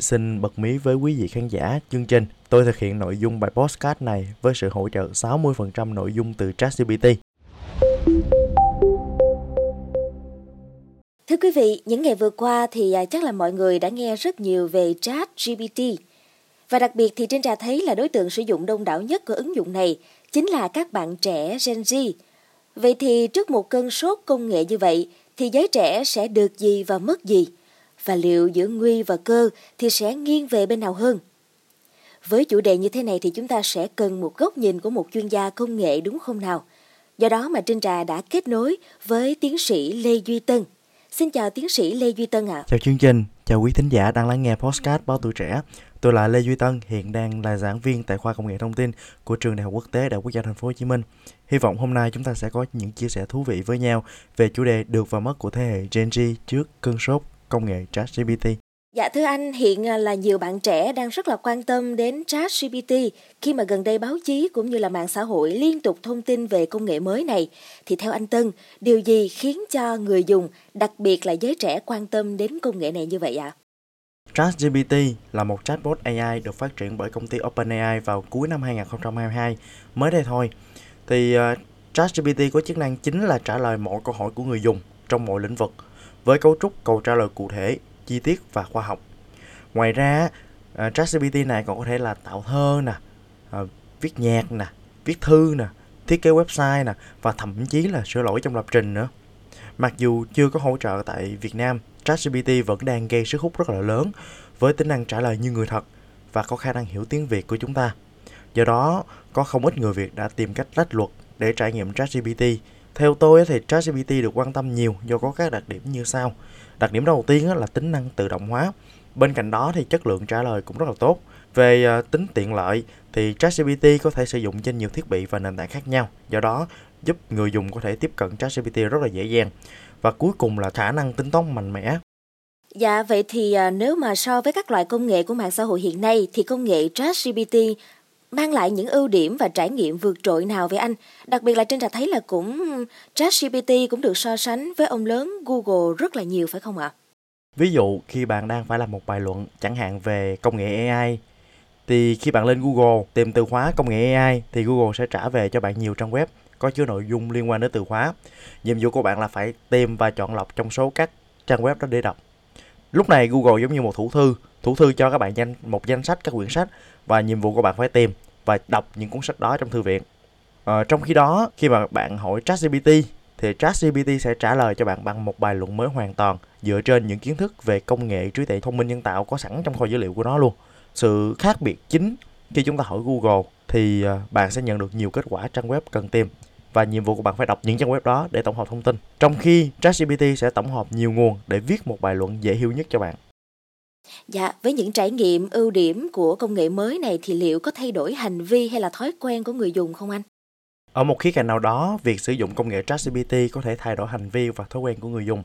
xin bật mí với quý vị khán giả chương trình. Tôi thực hiện nội dung bài podcast này với sự hỗ trợ 60% nội dung từ ChatGPT. Thưa quý vị, những ngày vừa qua thì à, chắc là mọi người đã nghe rất nhiều về ChatGPT. Và đặc biệt thì trên trà thấy là đối tượng sử dụng đông đảo nhất của ứng dụng này chính là các bạn trẻ Gen Z. Vậy thì trước một cơn sốt công nghệ như vậy thì giới trẻ sẽ được gì và mất gì? Và liệu giữa nguy và cơ thì sẽ nghiêng về bên nào hơn? Với chủ đề như thế này thì chúng ta sẽ cần một góc nhìn của một chuyên gia công nghệ đúng không nào? Do đó mà Trinh Trà đã kết nối với tiến sĩ Lê Duy Tân. Xin chào tiến sĩ Lê Duy Tân ạ. À. Chào chương trình, chào quý thính giả đang lắng nghe podcast Báo Tuổi Trẻ. Tôi là Lê Duy Tân, hiện đang là giảng viên tại khoa công nghệ thông tin của trường Đại học Quốc tế Đại học Quốc gia Thành phố Hồ Chí Minh. Hy vọng hôm nay chúng ta sẽ có những chia sẻ thú vị với nhau về chủ đề được và mất của thế hệ Gen Z trước cơn sốt công nghệ ChatGPT. Dạ thưa anh, hiện à, là nhiều bạn trẻ đang rất là quan tâm đến ChatGPT khi mà gần đây báo chí cũng như là mạng xã hội liên tục thông tin về công nghệ mới này. Thì theo anh Tân, điều gì khiến cho người dùng, đặc biệt là giới trẻ quan tâm đến công nghệ này như vậy ạ? À? ChatGPT là một chatbot AI được phát triển bởi công ty OpenAI vào cuối năm 2022, mới đây thôi. Thì uh, ChatGPT có chức năng chính là trả lời mọi câu hỏi của người dùng trong mọi lĩnh vực với cấu trúc câu trả lời cụ thể, chi tiết và khoa học. Ngoài ra, uh, ChatGPT này còn có thể là tạo thơ nè, uh, viết nhạc nè, viết thư nè, thiết kế website nè và thậm chí là sửa lỗi trong lập trình nữa. Mặc dù chưa có hỗ trợ tại Việt Nam, ChatGPT vẫn đang gây sức hút rất là lớn với tính năng trả lời như người thật và có khả năng hiểu tiếng Việt của chúng ta. Do đó, có không ít người Việt đã tìm cách lách luật để trải nghiệm ChatGPT. Theo tôi thì ChatGPT được quan tâm nhiều do có các đặc điểm như sau. Đặc điểm đầu tiên là tính năng tự động hóa. Bên cạnh đó thì chất lượng trả lời cũng rất là tốt. Về ờ, tính tiện lợi thì ChatGPT có thể sử dụng trên nhiều thiết bị và nền tảng khác nhau. Do đó, giúp người dùng có thể tiếp cận ChatGPT rất là dễ dàng. Và cuối cùng là khả năng tính toán mạnh mẽ. Dạ, vậy thì ờ, nếu mà so với các loại công nghệ của mạng xã hội hiện nay thì công nghệ ChatGPT mang lại những ưu điểm và trải nghiệm vượt trội nào với anh? Đặc biệt là trên trà thấy là cũng ChatGPT cũng được so sánh với ông lớn Google rất là nhiều, phải không ạ? Ví dụ khi bạn đang phải làm một bài luận chẳng hạn về công nghệ AI thì khi bạn lên Google tìm từ khóa công nghệ AI thì Google sẽ trả về cho bạn nhiều trang web có chứa nội dung liên quan đến từ khóa. Nhiệm vụ của bạn là phải tìm và chọn lọc trong số các trang web đó để đọc. Lúc này Google giống như một thủ thư, thủ thư cho các bạn danh một danh sách các quyển sách và nhiệm vụ của bạn phải tìm và đọc những cuốn sách đó trong thư viện. ờ, trong khi đó, khi mà bạn hỏi ChatGPT thì ChatGPT sẽ trả lời cho bạn bằng một bài luận mới hoàn toàn dựa trên những kiến thức về công nghệ trí tuệ thông minh nhân tạo có sẵn trong kho dữ liệu của nó luôn. Sự khác biệt chính khi chúng ta hỏi Google thì ờ, bạn sẽ nhận được nhiều kết quả trang web cần tìm và nhiệm vụ của bạn phải đọc những trang web đó để tổng hợp thông tin. Trong khi ChatGPT sẽ tổng hợp nhiều nguồn để viết một bài luận dễ hiểu nhất cho bạn. Dạ, với những trải nghiệm ưu điểm của công nghệ mới này thì liệu có thay đổi hành vi hay là thói quen của người dùng không anh? Ở một khía cạnh nào đó, việc sử dụng công nghệ ChatGPT có thể thay đổi hành vi và thói quen của người dùng.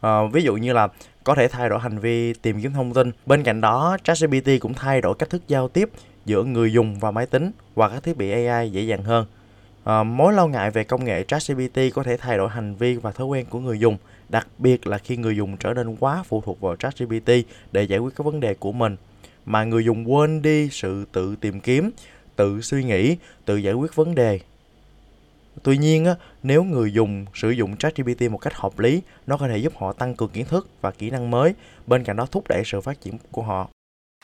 À, ví dụ như là có thể thay đổi hành vi tìm kiếm thông tin. Bên cạnh đó, ChatGPT cũng thay đổi cách thức giao tiếp giữa người dùng và máy tính hoặc các thiết bị AI dễ dàng hơn. À, mối lo ngại về công nghệ ChatGPT có thể thay đổi hành vi và thói quen của người dùng, đặc biệt là khi người dùng trở nên quá phụ thuộc vào ChatGPT để giải quyết các vấn đề của mình, mà người dùng quên đi sự tự tìm kiếm, tự suy nghĩ, tự giải quyết vấn đề. Tuy nhiên, nếu người dùng sử dụng ChatGPT một cách hợp lý, nó có thể giúp họ tăng cường kiến thức và kỹ năng mới, bên cạnh đó thúc đẩy sự phát triển của họ.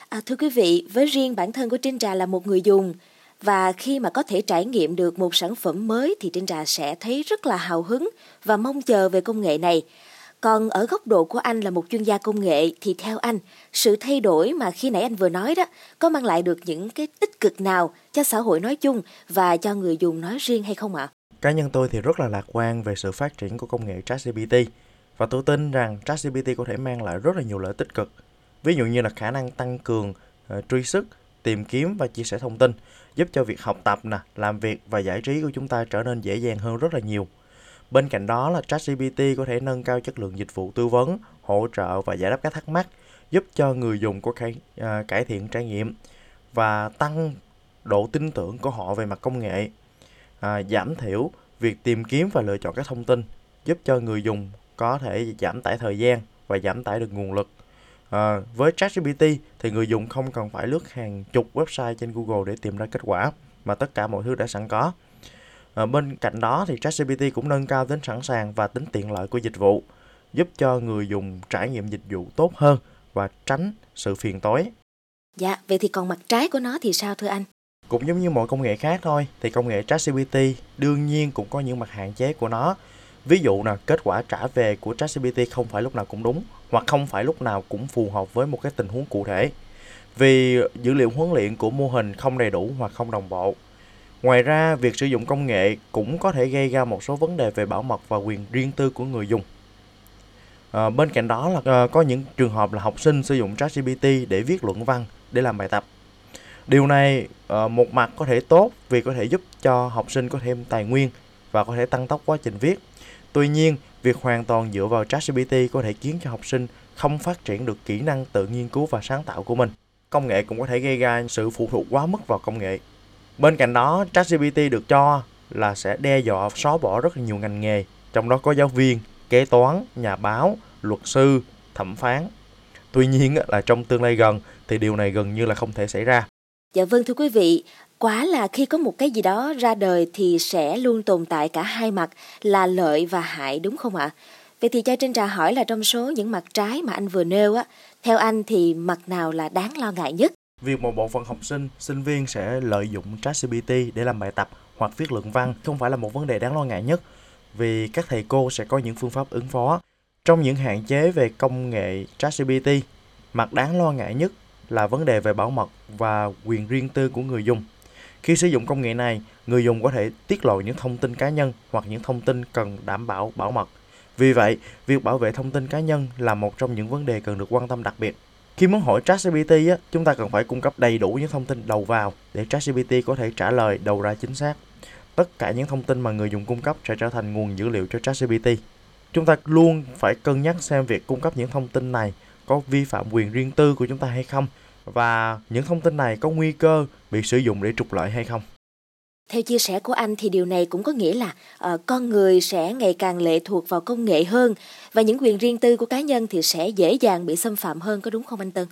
À, thưa quý vị, với riêng bản thân của Trinh Trà là một người dùng, và khi mà có thể trải nghiệm được một sản phẩm mới thì Trinh Trà sẽ thấy rất là hào hứng và mong chờ về công nghệ này. Còn ở góc độ của anh là một chuyên gia công nghệ thì theo anh, sự thay đổi mà khi nãy anh vừa nói đó có mang lại được những cái tích cực nào cho xã hội nói chung và cho người dùng nói riêng hay không ạ? Cá nhân tôi thì rất là lạc quan về sự phát triển của công nghệ ChatGPT và tôi tin rằng ChatGPT có thể mang lại rất là nhiều lợi tích cực. Ví dụ như là khả năng tăng cường uh, truy xuất, tìm kiếm và chia sẻ thông tin giúp cho việc học tập nè, làm việc và giải trí của chúng ta trở nên dễ dàng hơn rất là nhiều. Bên cạnh đó là ChatGPT có thể nâng cao chất lượng dịch vụ tư vấn, hỗ trợ và giải đáp các thắc mắc, giúp cho người dùng có cải, à, cải thiện trải nghiệm và tăng độ tin tưởng của họ về mặt công nghệ, à, giảm thiểu việc tìm kiếm và lựa chọn các thông tin, giúp cho người dùng có thể giảm tải thời gian và giảm tải được nguồn lực. À, với ChatGPT thì người dùng không cần phải lướt hàng chục website trên Google để tìm ra kết quả mà tất cả mọi thứ đã sẵn có. À, bên cạnh đó thì ChatGPT cũng nâng cao tính sẵn sàng và tính tiện lợi của dịch vụ, giúp cho người dùng trải nghiệm dịch vụ tốt hơn và tránh sự phiền toái. Dạ, vậy thì còn mặt trái của nó thì sao thưa anh? Cũng giống như mọi công nghệ khác thôi, thì công nghệ ChatGPT đương nhiên cũng có những mặt hạn chế của nó. Ví dụ là kết quả trả về của ChatGPT không phải lúc nào cũng đúng hoặc không phải lúc nào cũng phù hợp với một cái tình huống cụ thể. Vì dữ liệu huấn luyện của mô hình không đầy đủ hoặc không đồng bộ. Ngoài ra, việc sử dụng công nghệ cũng có thể gây ra một số vấn đề về bảo mật và quyền riêng tư của người dùng. À, bên cạnh đó là à, có những trường hợp là học sinh sử dụng ChatGPT để viết luận văn, để làm bài tập. Điều này à, một mặt có thể tốt vì có thể giúp cho học sinh có thêm tài nguyên và có thể tăng tốc quá trình viết. Tuy nhiên, việc hoàn toàn dựa vào ChatGPT có thể khiến cho học sinh không phát triển được kỹ năng tự nghiên cứu và sáng tạo của mình. Công nghệ cũng có thể gây ra sự phụ thuộc quá mức vào công nghệ. Bên cạnh đó, ChatGPT được cho là sẽ đe dọa xóa bỏ rất là nhiều ngành nghề, trong đó có giáo viên, kế toán, nhà báo, luật sư, thẩm phán. Tuy nhiên là trong tương lai gần thì điều này gần như là không thể xảy ra. Dạ vâng thưa quý vị, quá là khi có một cái gì đó ra đời thì sẽ luôn tồn tại cả hai mặt là lợi và hại đúng không ạ? Vậy thì cho trên trà hỏi là trong số những mặt trái mà anh vừa nêu á, theo anh thì mặt nào là đáng lo ngại nhất? Việc một bộ phận học sinh, sinh viên sẽ lợi dụng ChatGPT để làm bài tập hoặc viết luận văn không phải là một vấn đề đáng lo ngại nhất vì các thầy cô sẽ có những phương pháp ứng phó. Trong những hạn chế về công nghệ ChatGPT, mặt đáng lo ngại nhất là vấn đề về bảo mật và quyền riêng tư của người dùng. Khi sử dụng công nghệ này, người dùng có thể tiết lộ những thông tin cá nhân hoặc những thông tin cần đảm bảo bảo mật. Vì vậy, việc bảo vệ thông tin cá nhân là một trong những vấn đề cần được quan tâm đặc biệt. Khi muốn hỏi ChatGPT, á, chúng ta cần phải cung cấp đầy đủ những thông tin đầu vào để ChatGPT có thể trả lời đầu ra chính xác. Tất cả những thông tin mà người dùng cung cấp sẽ trở thành nguồn dữ liệu cho ChatGPT. Chúng ta luôn phải cân nhắc xem việc cung cấp những thông tin này có vi phạm quyền riêng tư của chúng ta hay không và những thông tin này có nguy cơ bị sử dụng để trục lợi hay không. Theo chia sẻ của anh thì điều này cũng có nghĩa là uh, con người sẽ ngày càng lệ thuộc vào công nghệ hơn và những quyền riêng tư của cá nhân thì sẽ dễ dàng bị xâm phạm hơn có đúng không anh Tân?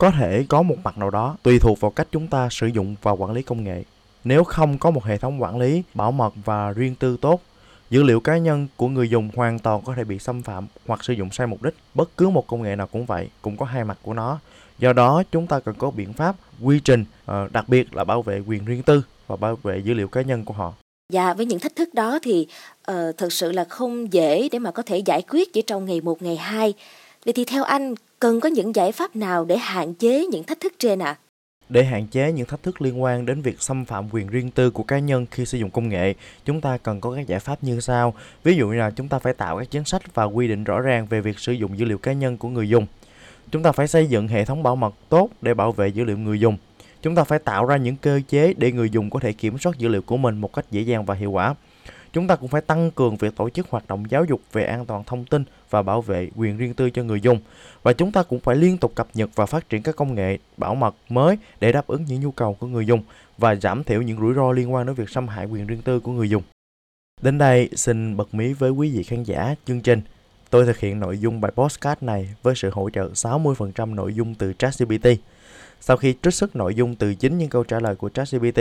Có thể có một mặt nào đó tùy thuộc vào cách chúng ta sử dụng và quản lý công nghệ. Nếu không có một hệ thống quản lý, bảo mật và riêng tư tốt, dữ liệu cá nhân của người dùng hoàn toàn có thể bị xâm phạm hoặc sử dụng sai mục đích. Bất cứ một công nghệ nào cũng vậy, cũng có hai mặt của nó. Do đó, chúng ta cần có biện pháp, quy trình, uh, đặc biệt là bảo vệ quyền riêng tư và bảo vệ dữ liệu cá nhân của họ. Dạ, với những thách thức đó thì uh, thật sự là không dễ để mà có thể giải quyết chỉ trong ngày một, ngày hai. Vậy thì theo anh, cần có những giải pháp nào để hạn chế những thách thức trên ạ? À? Để hạn chế những thách thức liên quan đến việc xâm phạm quyền riêng tư của cá nhân khi sử dụng công nghệ, chúng ta cần có các giải pháp như sau. Ví dụ như là chúng ta phải tạo các chính sách và quy định rõ ràng về việc sử dụng dữ liệu cá nhân của người dùng. Chúng ta phải xây dựng hệ thống bảo mật tốt để bảo vệ dữ liệu người dùng. Chúng ta phải tạo ra những cơ chế để người dùng có thể kiểm soát dữ liệu của mình một cách dễ dàng và hiệu quả. Chúng ta cũng phải tăng cường việc tổ chức hoạt động giáo dục về an toàn thông tin và bảo vệ quyền riêng tư cho người dùng. Và chúng ta cũng phải liên tục cập nhật và phát triển các công nghệ bảo mật mới để đáp ứng những nhu cầu của người dùng và giảm thiểu những rủi ro liên quan đến việc xâm hại quyền riêng tư của người dùng. Đến đây, xin bật mí với quý vị khán giả chương trình. Tôi thực hiện nội dung bài postcard này với sự hỗ trợ 60% nội dung từ ChatGPT. Sau khi trích xuất nội dung từ chính những câu trả lời của ChatGPT,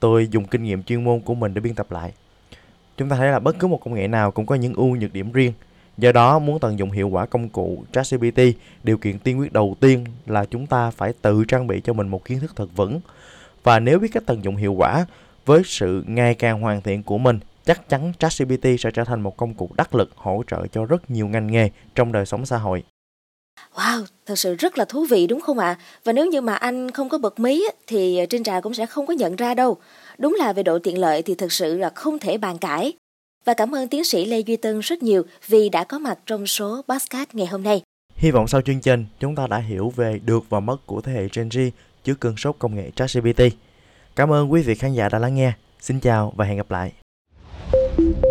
tôi dùng kinh nghiệm chuyên môn của mình để biên tập lại. Chúng ta thấy là bất cứ một công nghệ nào cũng có những ưu nhược điểm riêng. Do đó, muốn tận dụng hiệu quả công cụ ChatGPT, điều kiện tiên quyết đầu tiên là chúng ta phải tự trang bị cho mình một kiến thức thật vững. Và nếu biết cách tận dụng hiệu quả, với sự ngày càng hoàn thiện của mình, chắc chắn ChatGPT sẽ trở thành một công cụ đắc lực hỗ trợ cho rất nhiều ngành nghề trong đời sống xã hội. Wow, thật sự rất là thú vị đúng không ạ? À? Và nếu như mà anh không có bật mí thì Trinh Trà cũng sẽ không có nhận ra đâu. Đúng là về độ tiện lợi thì thực sự là không thể bàn cãi. Và cảm ơn tiến sĩ Lê Duy Tân rất nhiều vì đã có mặt trong số podcast ngày hôm nay. Hy vọng sau chương trình chúng ta đã hiểu về được và mất của thế hệ Gen Z trước cơn sốt công nghệ ChatGPT. Cảm ơn quý vị khán giả đã lắng nghe. Xin chào và hẹn gặp lại. thank you